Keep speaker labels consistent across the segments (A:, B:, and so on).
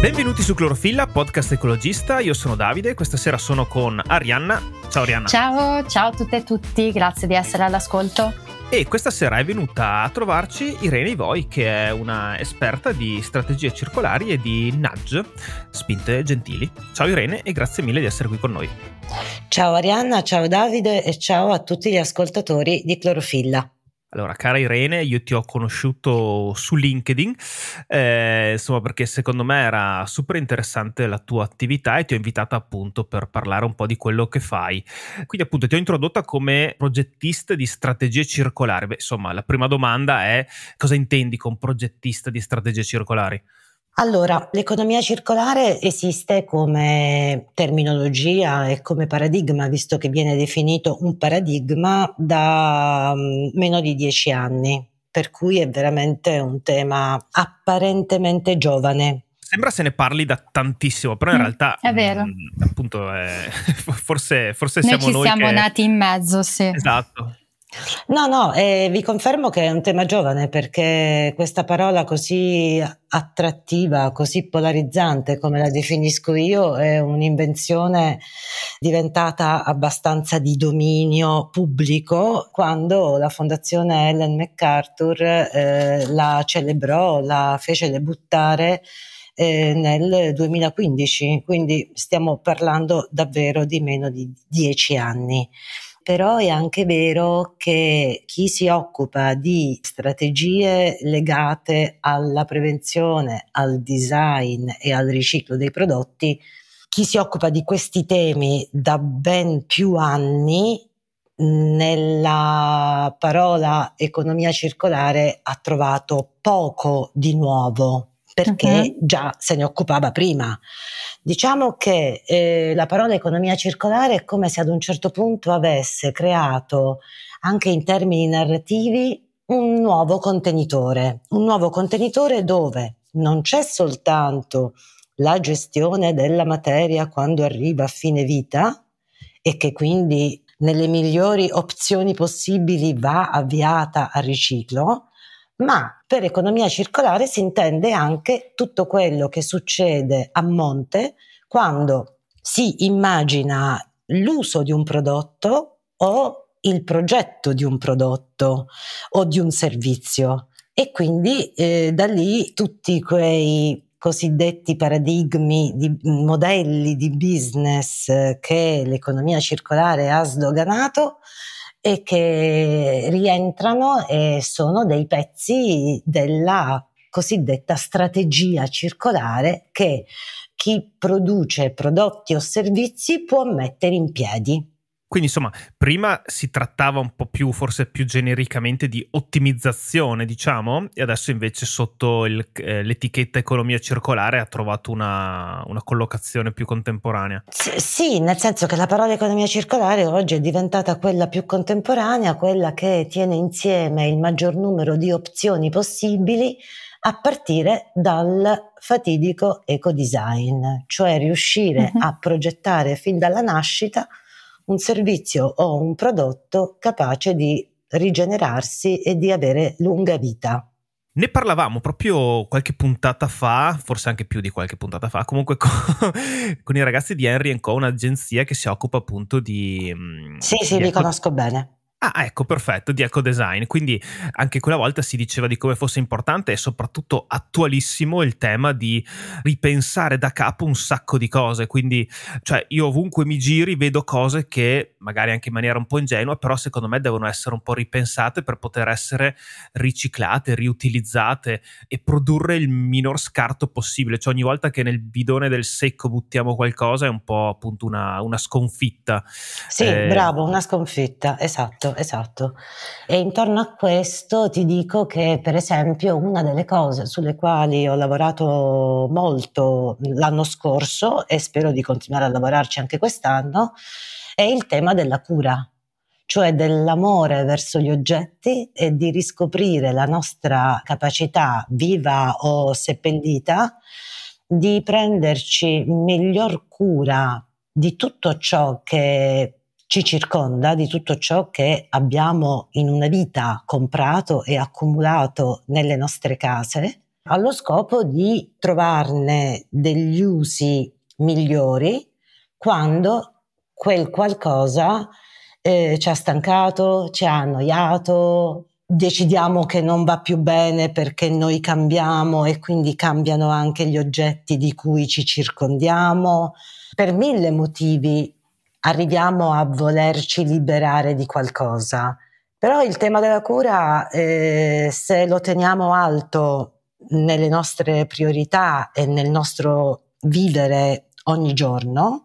A: Benvenuti su Clorofilla, podcast ecologista. Io sono Davide, questa sera sono con Arianna. Ciao Arianna.
B: Ciao, ciao a tutte e tutti, grazie di essere all'ascolto.
A: E questa sera è venuta a trovarci Irene Ivoi, che è una esperta di strategie circolari e di nudge, spinte gentili. Ciao Irene e grazie mille di essere qui con noi.
C: Ciao Arianna, ciao Davide e ciao a tutti gli ascoltatori di Clorofilla.
A: Allora, cara Irene, io ti ho conosciuto su LinkedIn, eh, insomma, perché secondo me era super interessante la tua attività e ti ho invitata appunto per parlare un po' di quello che fai. Quindi appunto ti ho introdotta come progettista di strategie circolari. Beh, insomma, la prima domanda è cosa intendi con progettista di strategie circolari?
C: Allora, l'economia circolare esiste come terminologia e come paradigma, visto che viene definito un paradigma da um, meno di dieci anni, per cui è veramente un tema apparentemente giovane.
A: Sembra se ne parli da tantissimo, però in mm, realtà
B: è vero. Mh, mm,
A: appunto è, forse, forse siamo
B: noi.
A: Noi
B: ci siamo
A: che...
B: nati in mezzo, sì.
A: Esatto.
C: No, no, eh, vi confermo che è un tema giovane perché questa parola così attrattiva, così polarizzante come la definisco io, è un'invenzione diventata abbastanza di dominio pubblico quando la fondazione Ellen MacArthur eh, la celebrò, la fece debuttare eh, nel 2015, quindi stiamo parlando davvero di meno di dieci anni però è anche vero che chi si occupa di strategie legate alla prevenzione, al design e al riciclo dei prodotti, chi si occupa di questi temi da ben più anni nella parola economia circolare ha trovato poco di nuovo perché uh-huh. già se ne occupava prima. Diciamo che eh, la parola economia circolare è come se ad un certo punto avesse creato anche in termini narrativi un nuovo contenitore, un nuovo contenitore dove non c'è soltanto la gestione della materia quando arriva a fine vita e che quindi nelle migliori opzioni possibili va avviata a riciclo, ma per economia circolare si intende anche tutto quello che succede a monte quando si immagina l'uso di un prodotto o il progetto di un prodotto o di un servizio. E quindi eh, da lì tutti quei cosiddetti paradigmi di modelli di business che l'economia circolare ha sdoganato e che rientrano e sono dei pezzi della cosiddetta strategia circolare che chi produce prodotti o servizi può mettere in piedi.
A: Quindi insomma, prima si trattava un po' più, forse più genericamente di ottimizzazione, diciamo, e adesso invece sotto il, eh, l'etichetta economia circolare ha trovato una, una collocazione più contemporanea.
C: S- sì, nel senso che la parola economia circolare oggi è diventata quella più contemporanea, quella che tiene insieme il maggior numero di opzioni possibili a partire dal fatidico ecodesign, cioè riuscire uh-huh. a progettare fin dalla nascita un servizio o un prodotto capace di rigenerarsi e di avere lunga vita.
A: Ne parlavamo proprio qualche puntata fa, forse anche più di qualche puntata fa, comunque con, con i ragazzi di Henry Co, un'agenzia che si occupa appunto di...
C: Mm, sì, sì, di li ecco... conosco bene.
A: Ah, ecco, perfetto, di eco design. Quindi anche quella volta si diceva di come fosse importante e soprattutto attualissimo il tema di ripensare da capo un sacco di cose. Quindi, cioè, io ovunque mi giri vedo cose che magari anche in maniera un po' ingenua, però secondo me devono essere un po' ripensate per poter essere riciclate, riutilizzate e produrre il minor scarto possibile. Cioè, ogni volta che nel bidone del secco buttiamo qualcosa è un po' appunto una, una sconfitta.
C: Sì, eh, bravo, una sconfitta, esatto esatto, esatto. E intorno a questo ti dico che, per esempio, una delle cose sulle quali ho lavorato molto l'anno scorso e spero di continuare a lavorarci anche quest'anno è il tema della cura cioè dell'amore verso gli oggetti e di riscoprire la nostra capacità viva o seppellita di prenderci miglior cura di tutto ciò che ci circonda, di tutto ciò che abbiamo in una vita comprato e accumulato nelle nostre case, allo scopo di trovarne degli usi migliori quando quel qualcosa eh, ci ha stancato, ci ha annoiato, decidiamo che non va più bene perché noi cambiamo e quindi cambiano anche gli oggetti di cui ci circondiamo. Per mille motivi arriviamo a volerci liberare di qualcosa. Però il tema della cura, eh, se lo teniamo alto nelle nostre priorità e nel nostro vivere ogni giorno,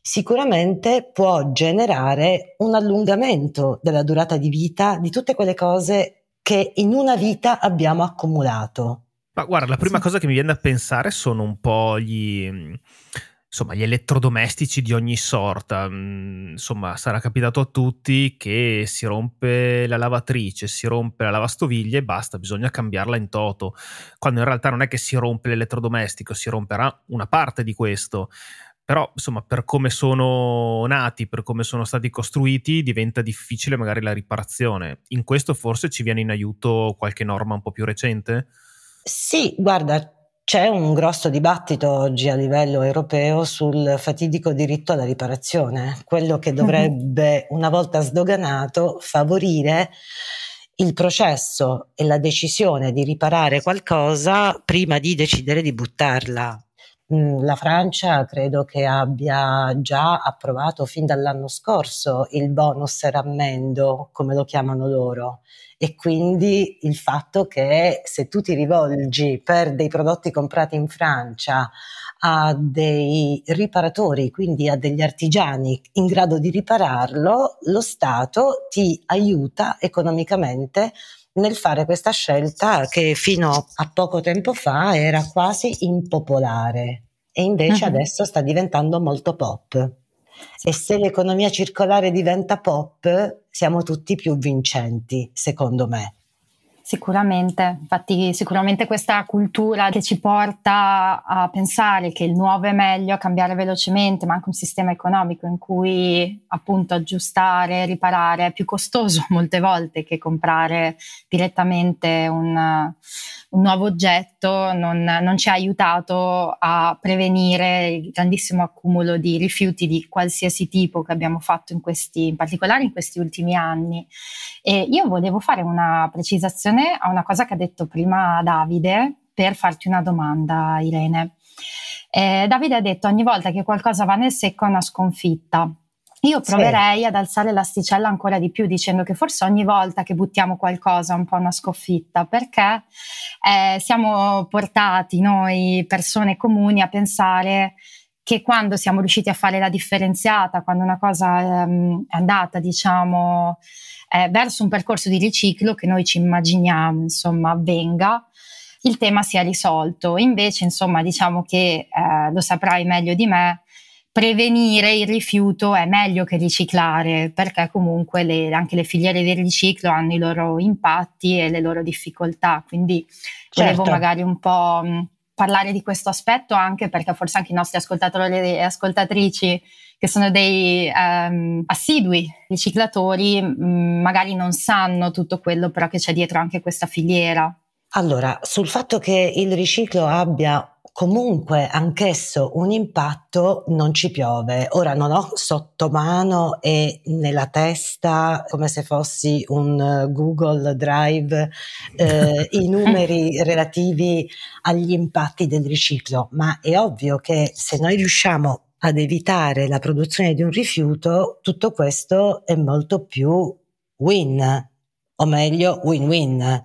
C: sicuramente può generare un allungamento della durata di vita di tutte quelle cose che in una vita abbiamo accumulato.
A: Ma guarda, la prima sì. cosa che mi viene da pensare sono un po' gli insomma, gli elettrodomestici di ogni sorta. Mm, insomma, sarà capitato a tutti che si rompe la lavatrice, si rompe la lavastoviglie e basta, bisogna cambiarla in toto. Quando in realtà non è che si rompe l'elettrodomestico, si romperà una parte di questo però insomma per come sono nati, per come sono stati costruiti diventa difficile magari la riparazione. In questo forse ci viene in aiuto qualche norma un po' più recente?
C: Sì, guarda, c'è un grosso dibattito oggi a livello europeo sul fatidico diritto alla riparazione, quello che mhm. dovrebbe, una volta sdoganato, favorire il processo e la decisione di riparare qualcosa prima di decidere di buttarla la Francia credo che abbia già approvato fin dall'anno scorso il bonus rammendo, come lo chiamano loro, e quindi il fatto che se tu ti rivolgi per dei prodotti comprati in Francia a dei riparatori, quindi a degli artigiani in grado di ripararlo, lo Stato ti aiuta economicamente nel fare questa scelta che fino a poco tempo fa era quasi impopolare e invece uh-huh. adesso sta diventando molto pop. E se l'economia circolare diventa pop, siamo tutti più vincenti, secondo me.
B: Sicuramente, infatti sicuramente questa cultura che ci porta a pensare che il nuovo è meglio, a cambiare velocemente, ma anche un sistema economico in cui appunto aggiustare, riparare è più costoso molte volte che comprare direttamente un, un nuovo oggetto, non, non, ci ha aiutato a prevenire il grandissimo accumulo di rifiuti di qualsiasi tipo che abbiamo fatto in questi, in particolare in questi ultimi anni. E io volevo fare una precisazione a una cosa che ha detto prima Davide per farti una domanda, Irene. Eh, Davide ha detto ogni volta che qualcosa va nel secco è una sconfitta. Io proverei sì. ad alzare l'asticella ancora di più dicendo che forse ogni volta che buttiamo qualcosa è un po' una sconfitta perché eh, siamo portati noi persone comuni a pensare che quando siamo riusciti a fare la differenziata, quando una cosa ehm, è andata, diciamo, eh, verso un percorso di riciclo che noi ci immaginiamo, insomma, avvenga, il tema sia risolto. Invece, insomma, diciamo che eh, lo saprai meglio di me, prevenire il rifiuto è meglio che riciclare, perché comunque le, anche le filiere del riciclo hanno i loro impatti e le loro difficoltà. Quindi certo. volevo magari un po' mh, parlare di questo aspetto anche perché forse anche i nostri ascoltatori e ascoltatrici che sono dei um, assidui riciclatori mh, mm, magari non sanno tutto quello però che c'è dietro anche questa filiera.
C: Allora, sul fatto che il riciclo abbia comunque anch'esso un impatto non ci piove. Ora non ho sotto mano e nella testa, come se fossi un Google Drive, eh, i numeri relativi agli impatti del riciclo, ma è ovvio che se noi riusciamo ad evitare la produzione di un rifiuto, tutto questo è molto più win, o meglio win-win.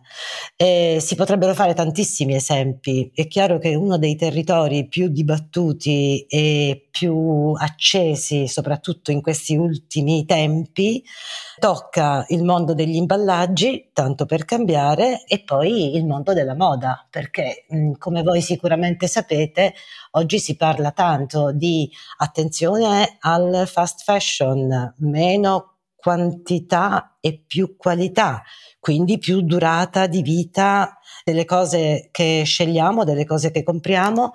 C: Eh, si potrebbero fare tantissimi esempi. È chiaro che uno dei territori più dibattuti e più accesi, soprattutto in questi ultimi tempi, tocca il mondo degli imballaggi, tanto per cambiare, e poi il mondo della moda, perché come voi sicuramente sapete, oggi si parla tanto di attenzione al fast fashion, meno quantità e più qualità, quindi più durata di vita delle cose che scegliamo, delle cose che compriamo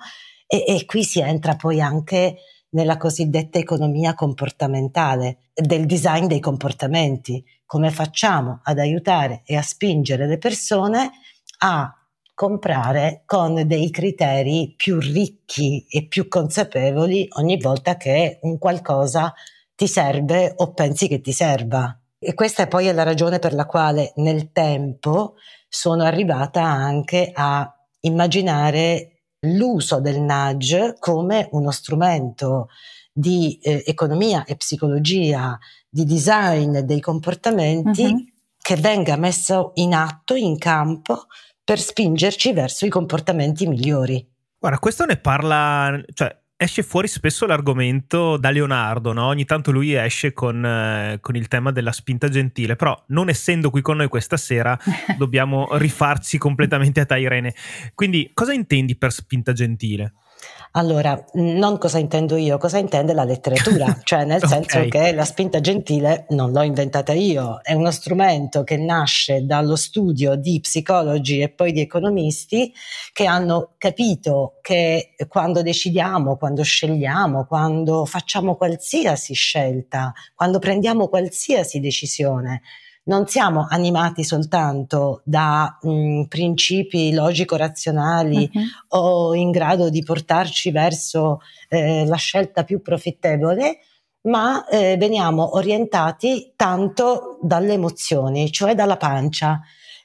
C: e, e qui si entra poi anche nella cosiddetta economia comportamentale, del design dei comportamenti, come facciamo ad aiutare e a spingere le persone a comprare con dei criteri più ricchi e più consapevoli ogni volta che un qualcosa ti serve o pensi che ti serva. E questa poi è la ragione per la quale nel tempo sono arrivata anche a immaginare l'uso del nudge come uno strumento di eh, economia e psicologia, di design dei comportamenti uh-huh. che venga messo in atto, in campo, per spingerci verso i comportamenti migliori.
A: Guarda, questo ne parla, cioè esce fuori spesso l'argomento da Leonardo, no? ogni tanto lui esce con, eh, con, il tema della spinta gentile, però non essendo qui con noi questa sera dobbiamo rifarci completamente a te Irene. Quindi cosa intendi per spinta gentile?
C: Allora, non cosa intendo io, cosa intende la letteratura, cioè nel okay. senso che la spinta gentile non l'ho inventata io, è uno strumento che nasce dallo studio di psicologi e poi di economisti che hanno capito che quando decidiamo, quando scegliamo, quando facciamo qualsiasi scelta, quando prendiamo qualsiasi decisione, non siamo animati soltanto da mh, principi logico-razionali uh-huh. o in grado di portarci verso eh, la scelta più profittevole, ma eh, veniamo orientati tanto dalle emozioni, cioè dalla pancia.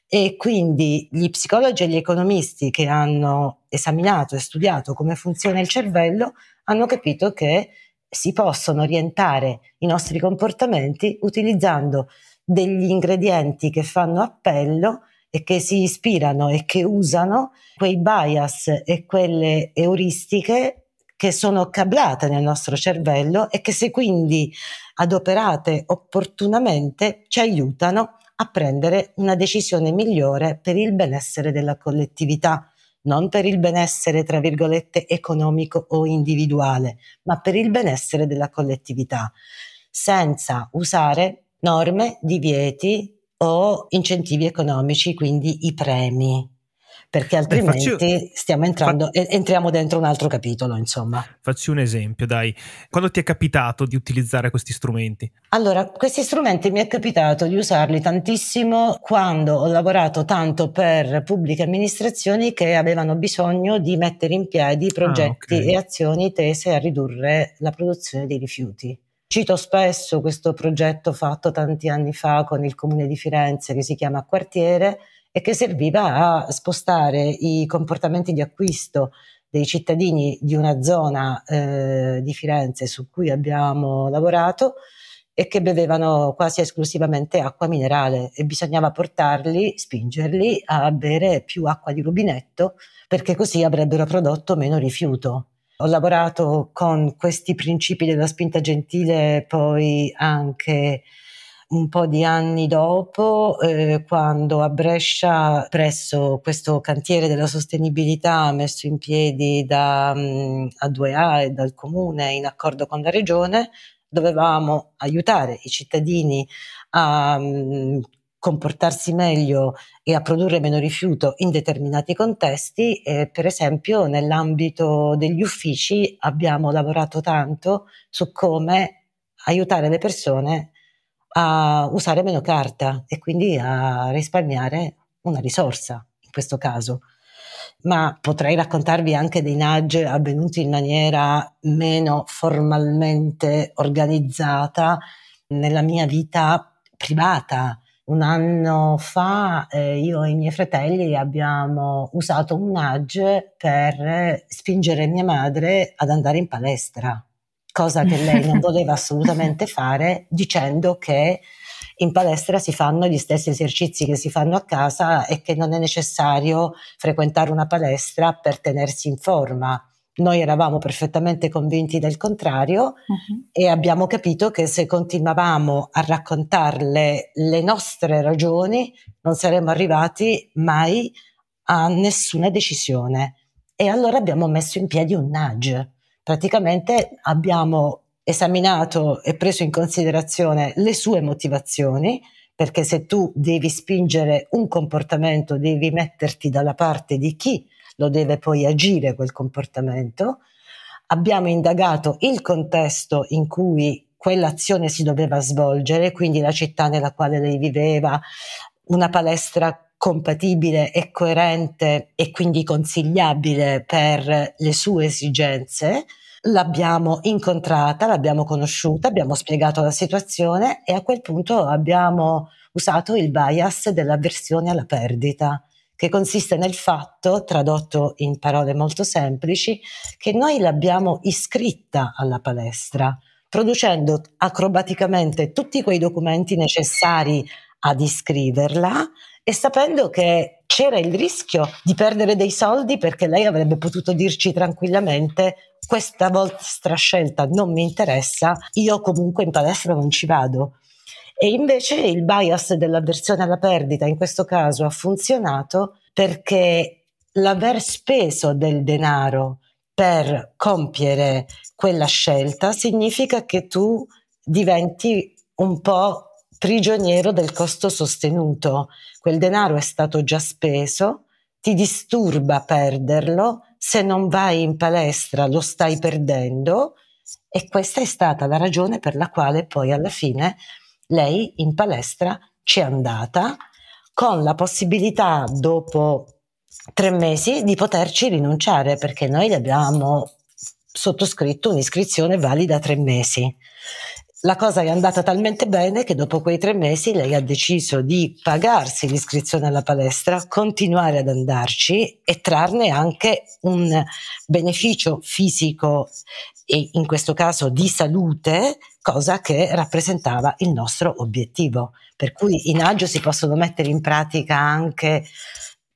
C: E quindi gli psicologi e gli economisti che hanno esaminato e studiato come funziona il cervello hanno capito che si possono orientare i nostri comportamenti utilizzando degli ingredienti che fanno appello e che si ispirano e che usano quei bias e quelle euristiche che sono cablate nel nostro cervello e che se quindi adoperate opportunamente ci aiutano a prendere una decisione migliore per il benessere della collettività, non per il benessere, tra virgolette, economico o individuale, ma per il benessere della collettività, senza usare norme, divieti o incentivi economici, quindi i premi perché altrimenti Beh, faccio, stiamo entrando, fa, entriamo dentro un altro capitolo, insomma.
A: Facci un esempio, dai. Quando ti è capitato di utilizzare questi strumenti?
C: Allora, questi strumenti mi è capitato di usarli tantissimo quando ho lavorato tanto per pubbliche amministrazioni che avevano bisogno di mettere in piedi ah, progetti ah, okay. e azioni tese a ridurre la produzione dei rifiuti. Cito spesso questo progetto fatto tanti anni fa con il comune di Firenze che si chiama Quartiere e che serviva a spostare i comportamenti di acquisto dei cittadini di una zona eh, di Firenze su cui abbiamo lavorato e che bevevano quasi esclusivamente acqua minerale e bisognava portarli, spingerli a bere più acqua di rubinetto perché così avrebbero prodotto meno rifiuto. Ho lavorato con questi principi della spinta gentile poi anche un po' di anni dopo, eh, quando a Brescia, presso questo cantiere della sostenibilità messo in piedi da um, A2A e dal comune in accordo con la regione, dovevamo aiutare i cittadini a um, comportarsi meglio e a produrre meno rifiuto in determinati contesti. Eh, per esempio, nell'ambito degli uffici abbiamo lavorato tanto su come aiutare le persone a usare meno carta e quindi a risparmiare una risorsa in questo caso. Ma potrei raccontarvi anche dei nudge avvenuti in maniera meno formalmente organizzata nella mia vita privata un anno fa eh, io e i miei fratelli abbiamo usato un nudge per spingere mia madre ad andare in palestra, cosa che lei non voleva assolutamente fare, dicendo che in palestra si fanno gli stessi esercizi che si fanno a casa e che non è necessario frequentare una palestra per tenersi in forma. Noi eravamo perfettamente convinti del contrario uh-huh. e abbiamo capito che se continuavamo a raccontarle le nostre ragioni non saremmo arrivati mai a nessuna decisione. E allora abbiamo messo in piedi un nudge. Praticamente abbiamo esaminato e preso in considerazione le sue motivazioni, perché se tu devi spingere un comportamento, devi metterti dalla parte di chi lo deve poi agire quel comportamento. Abbiamo indagato il contesto in cui quell'azione si doveva svolgere, quindi la città nella quale lei viveva, una palestra compatibile e coerente e quindi consigliabile per le sue esigenze. L'abbiamo incontrata, l'abbiamo conosciuta, abbiamo spiegato la situazione e a quel punto abbiamo usato il bias dell'avversione alla perdita che consiste nel fatto, tradotto in parole molto semplici, che noi l'abbiamo iscritta alla palestra, producendo acrobaticamente tutti quei documenti necessari ad iscriverla e sapendo che c'era il rischio di perdere dei soldi perché lei avrebbe potuto dirci tranquillamente questa vostra scelta non mi interessa, io comunque in palestra non ci vado. E invece il bias dell'avversione alla perdita in questo caso ha funzionato perché l'aver speso del denaro per compiere quella scelta significa che tu diventi un po' prigioniero del costo sostenuto. Quel denaro è stato già speso, ti disturba perderlo, se non vai in palestra lo stai perdendo e questa è stata la ragione per la quale poi alla fine lei in palestra ci è andata con la possibilità dopo tre mesi di poterci rinunciare perché noi le abbiamo sottoscritto un'iscrizione valida tre mesi. La cosa è andata talmente bene che dopo quei tre mesi lei ha deciso di pagarsi l'iscrizione alla palestra, continuare ad andarci e trarne anche un beneficio fisico in questo caso di salute, cosa che rappresentava il nostro obiettivo. Per cui in agio si possono mettere in pratica anche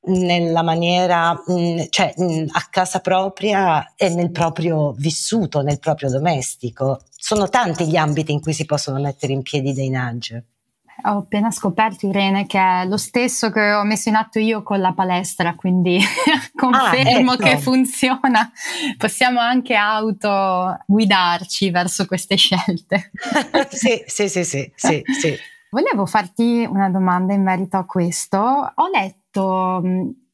C: nella maniera, mm, cioè mm, a casa propria e nel proprio vissuto, nel proprio domestico. Sono tanti gli ambiti in cui si possono mettere in piedi dei nudge.
B: Ho appena scoperto, Irene, che è lo stesso che ho messo in atto io con la palestra, quindi confermo ah, ecco. che funziona. Possiamo anche auto guidarci verso queste scelte.
C: sì, sì, sì, sì, sì, sì.
B: Volevo farti una domanda in merito a questo. Ho letto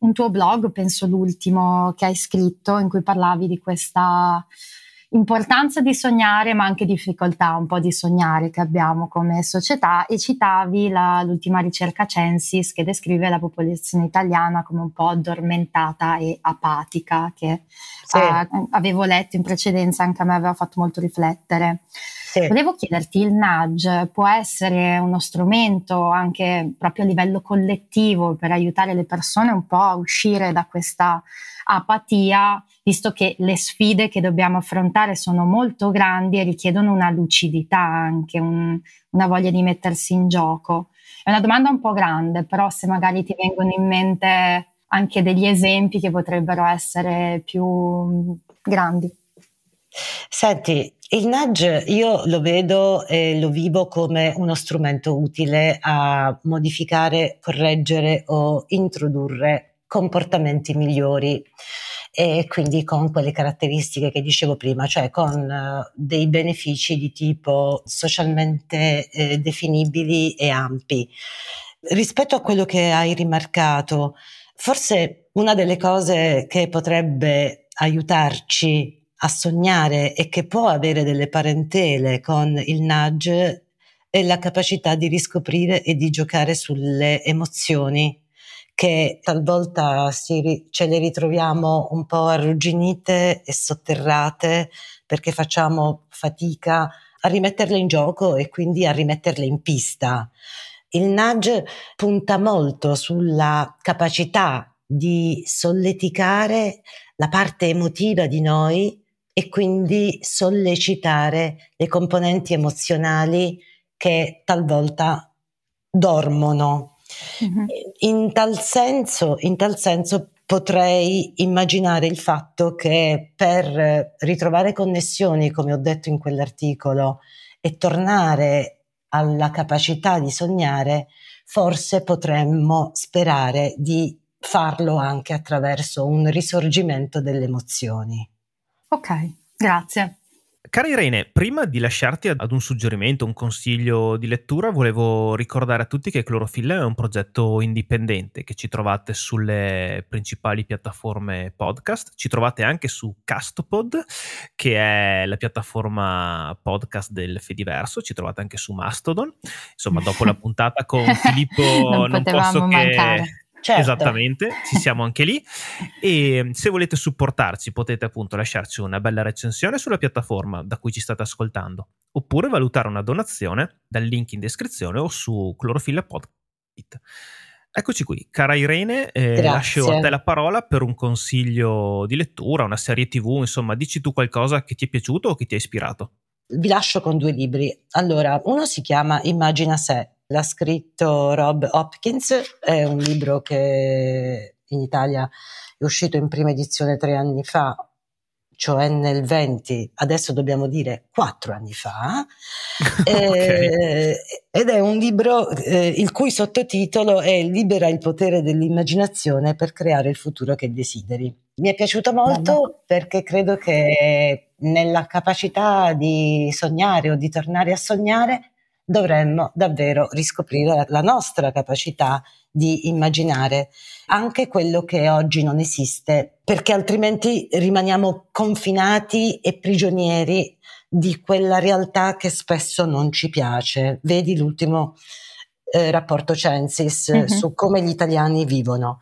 B: un tuo blog, penso l'ultimo che hai scritto, in cui parlavi di questa importanza di sognare, ma anche difficoltà un po' di sognare che abbiamo come società e citavi la, l'ultima ricerca Censis che descrive la popolazione italiana come un po' addormentata e apatica, che sì. eh, avevo letto in precedenza, anche a me aveva fatto molto riflettere. Sì. Volevo chiederti, il nudge può essere uno strumento anche proprio a livello collettivo per aiutare le persone un po' a uscire da questa apatia, visto che le sfide che dobbiamo affrontare sono molto grandi e richiedono una lucidità anche, un, una voglia di mettersi in gioco. È una domanda un po' grande, però se magari ti vengono in mente anche degli esempi che potrebbero essere più grandi.
C: Senti, il nudge io lo vedo e lo vivo come uno strumento utile a modificare, correggere o introdurre comportamenti migliori e quindi con quelle caratteristiche che dicevo prima, cioè con uh, dei benefici di tipo socialmente eh, definibili e ampi. Rispetto a quello che hai rimarcato, forse una delle cose che potrebbe aiutarci a sognare e che può avere delle parentele con il nudge è la capacità di riscoprire e di giocare sulle emozioni che talvolta si, ce le ritroviamo un po' arrugginite e sotterrate perché facciamo fatica a rimetterle in gioco e quindi a rimetterle in pista. Il nudge punta molto sulla capacità di solleticare la parte emotiva di noi e quindi sollecitare le componenti emozionali che talvolta dormono. Mm-hmm. In, tal senso, in tal senso potrei immaginare il fatto che per ritrovare connessioni, come ho detto in quell'articolo, e tornare alla capacità di sognare, forse potremmo sperare di farlo anche attraverso un risorgimento delle emozioni.
B: Ok, grazie.
A: Cara Irene, prima di lasciarti ad un suggerimento, un consiglio di lettura, volevo ricordare a tutti che Clorofilla è un progetto indipendente che ci trovate sulle principali piattaforme podcast, ci trovate anche su Castopod, che è la piattaforma podcast del Fediverso, ci trovate anche su Mastodon. Insomma, dopo la puntata con Filippo non, non posso mancare. che
C: Certo.
A: Esattamente, ci siamo anche lì. E se volete supportarci, potete appunto lasciarci una bella recensione sulla piattaforma da cui ci state ascoltando, oppure valutare una donazione dal link in descrizione o su Clorofilla Podcast. Eccoci qui, cara Irene, eh, lascio a te la parola per un consiglio di lettura, una serie tv, insomma, dici tu qualcosa che ti è piaciuto o che ti ha ispirato.
C: Vi lascio con due libri. Allora, uno si chiama Immagina sé, l'ha scritto Rob Hopkins, è un libro che in Italia è uscito in prima edizione tre anni fa, cioè nel 20, adesso dobbiamo dire quattro anni fa, okay. eh, ed è un libro eh, il cui sottotitolo è Libera il potere dell'immaginazione per creare il futuro che desideri. Mi è piaciuto molto Bello. perché credo che nella capacità di sognare o di tornare a sognare dovremmo davvero riscoprire la nostra capacità di immaginare anche quello che oggi non esiste, perché altrimenti rimaniamo confinati e prigionieri di quella realtà che spesso non ci piace. Vedi l'ultimo eh, rapporto Censis uh-huh. su come gli italiani vivono.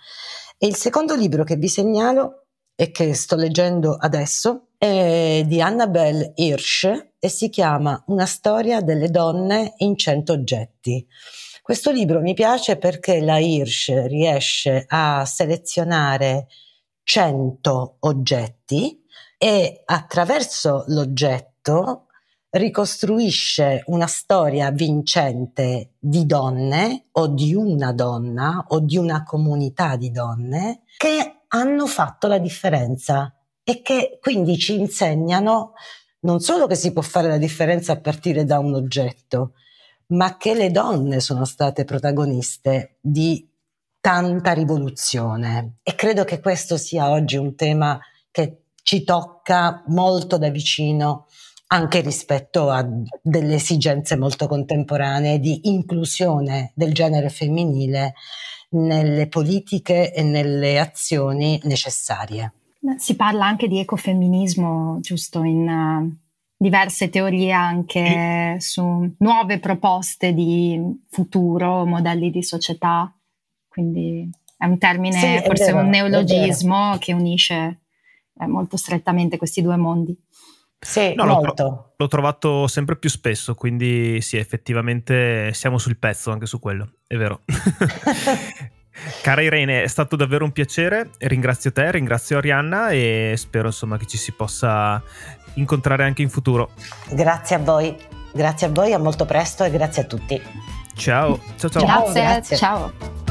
C: E il secondo libro che vi segnalo e che sto leggendo adesso è di Annabelle Hirsch e si chiama Una storia delle donne in cento oggetti. Questo libro mi piace perché la Hirsch riesce a selezionare 100 oggetti e attraverso l'oggetto ricostruisce una storia vincente di donne o di una donna o di una comunità di donne che hanno fatto la differenza e che quindi ci insegnano non solo che si può fare la differenza a partire da un oggetto, ma che le donne sono state protagoniste di tanta rivoluzione e credo che questo sia oggi un tema che ci tocca molto da vicino anche rispetto a delle esigenze molto contemporanee di inclusione del genere femminile nelle politiche e nelle azioni necessarie.
B: Si parla anche di ecofemminismo, giusto, in uh, diverse teorie anche sì. su nuove proposte di futuro, modelli di società, quindi è un termine, sì, forse vero, un neologismo che unisce eh, molto strettamente questi due mondi.
C: Sì, no, molto.
A: L'ho, l'ho, trovato sempre più spesso, quindi sì, effettivamente siamo sul pezzo anche su quello, è vero. Cara Irene, è stato davvero un piacere, ringrazio te, ringrazio Arianna e spero insomma che ci si possa incontrare anche in futuro.
C: Grazie a voi, grazie a voi, a molto presto e grazie a tutti.
A: Ciao, ciao ciao.
B: Grazie, grazie. ciao.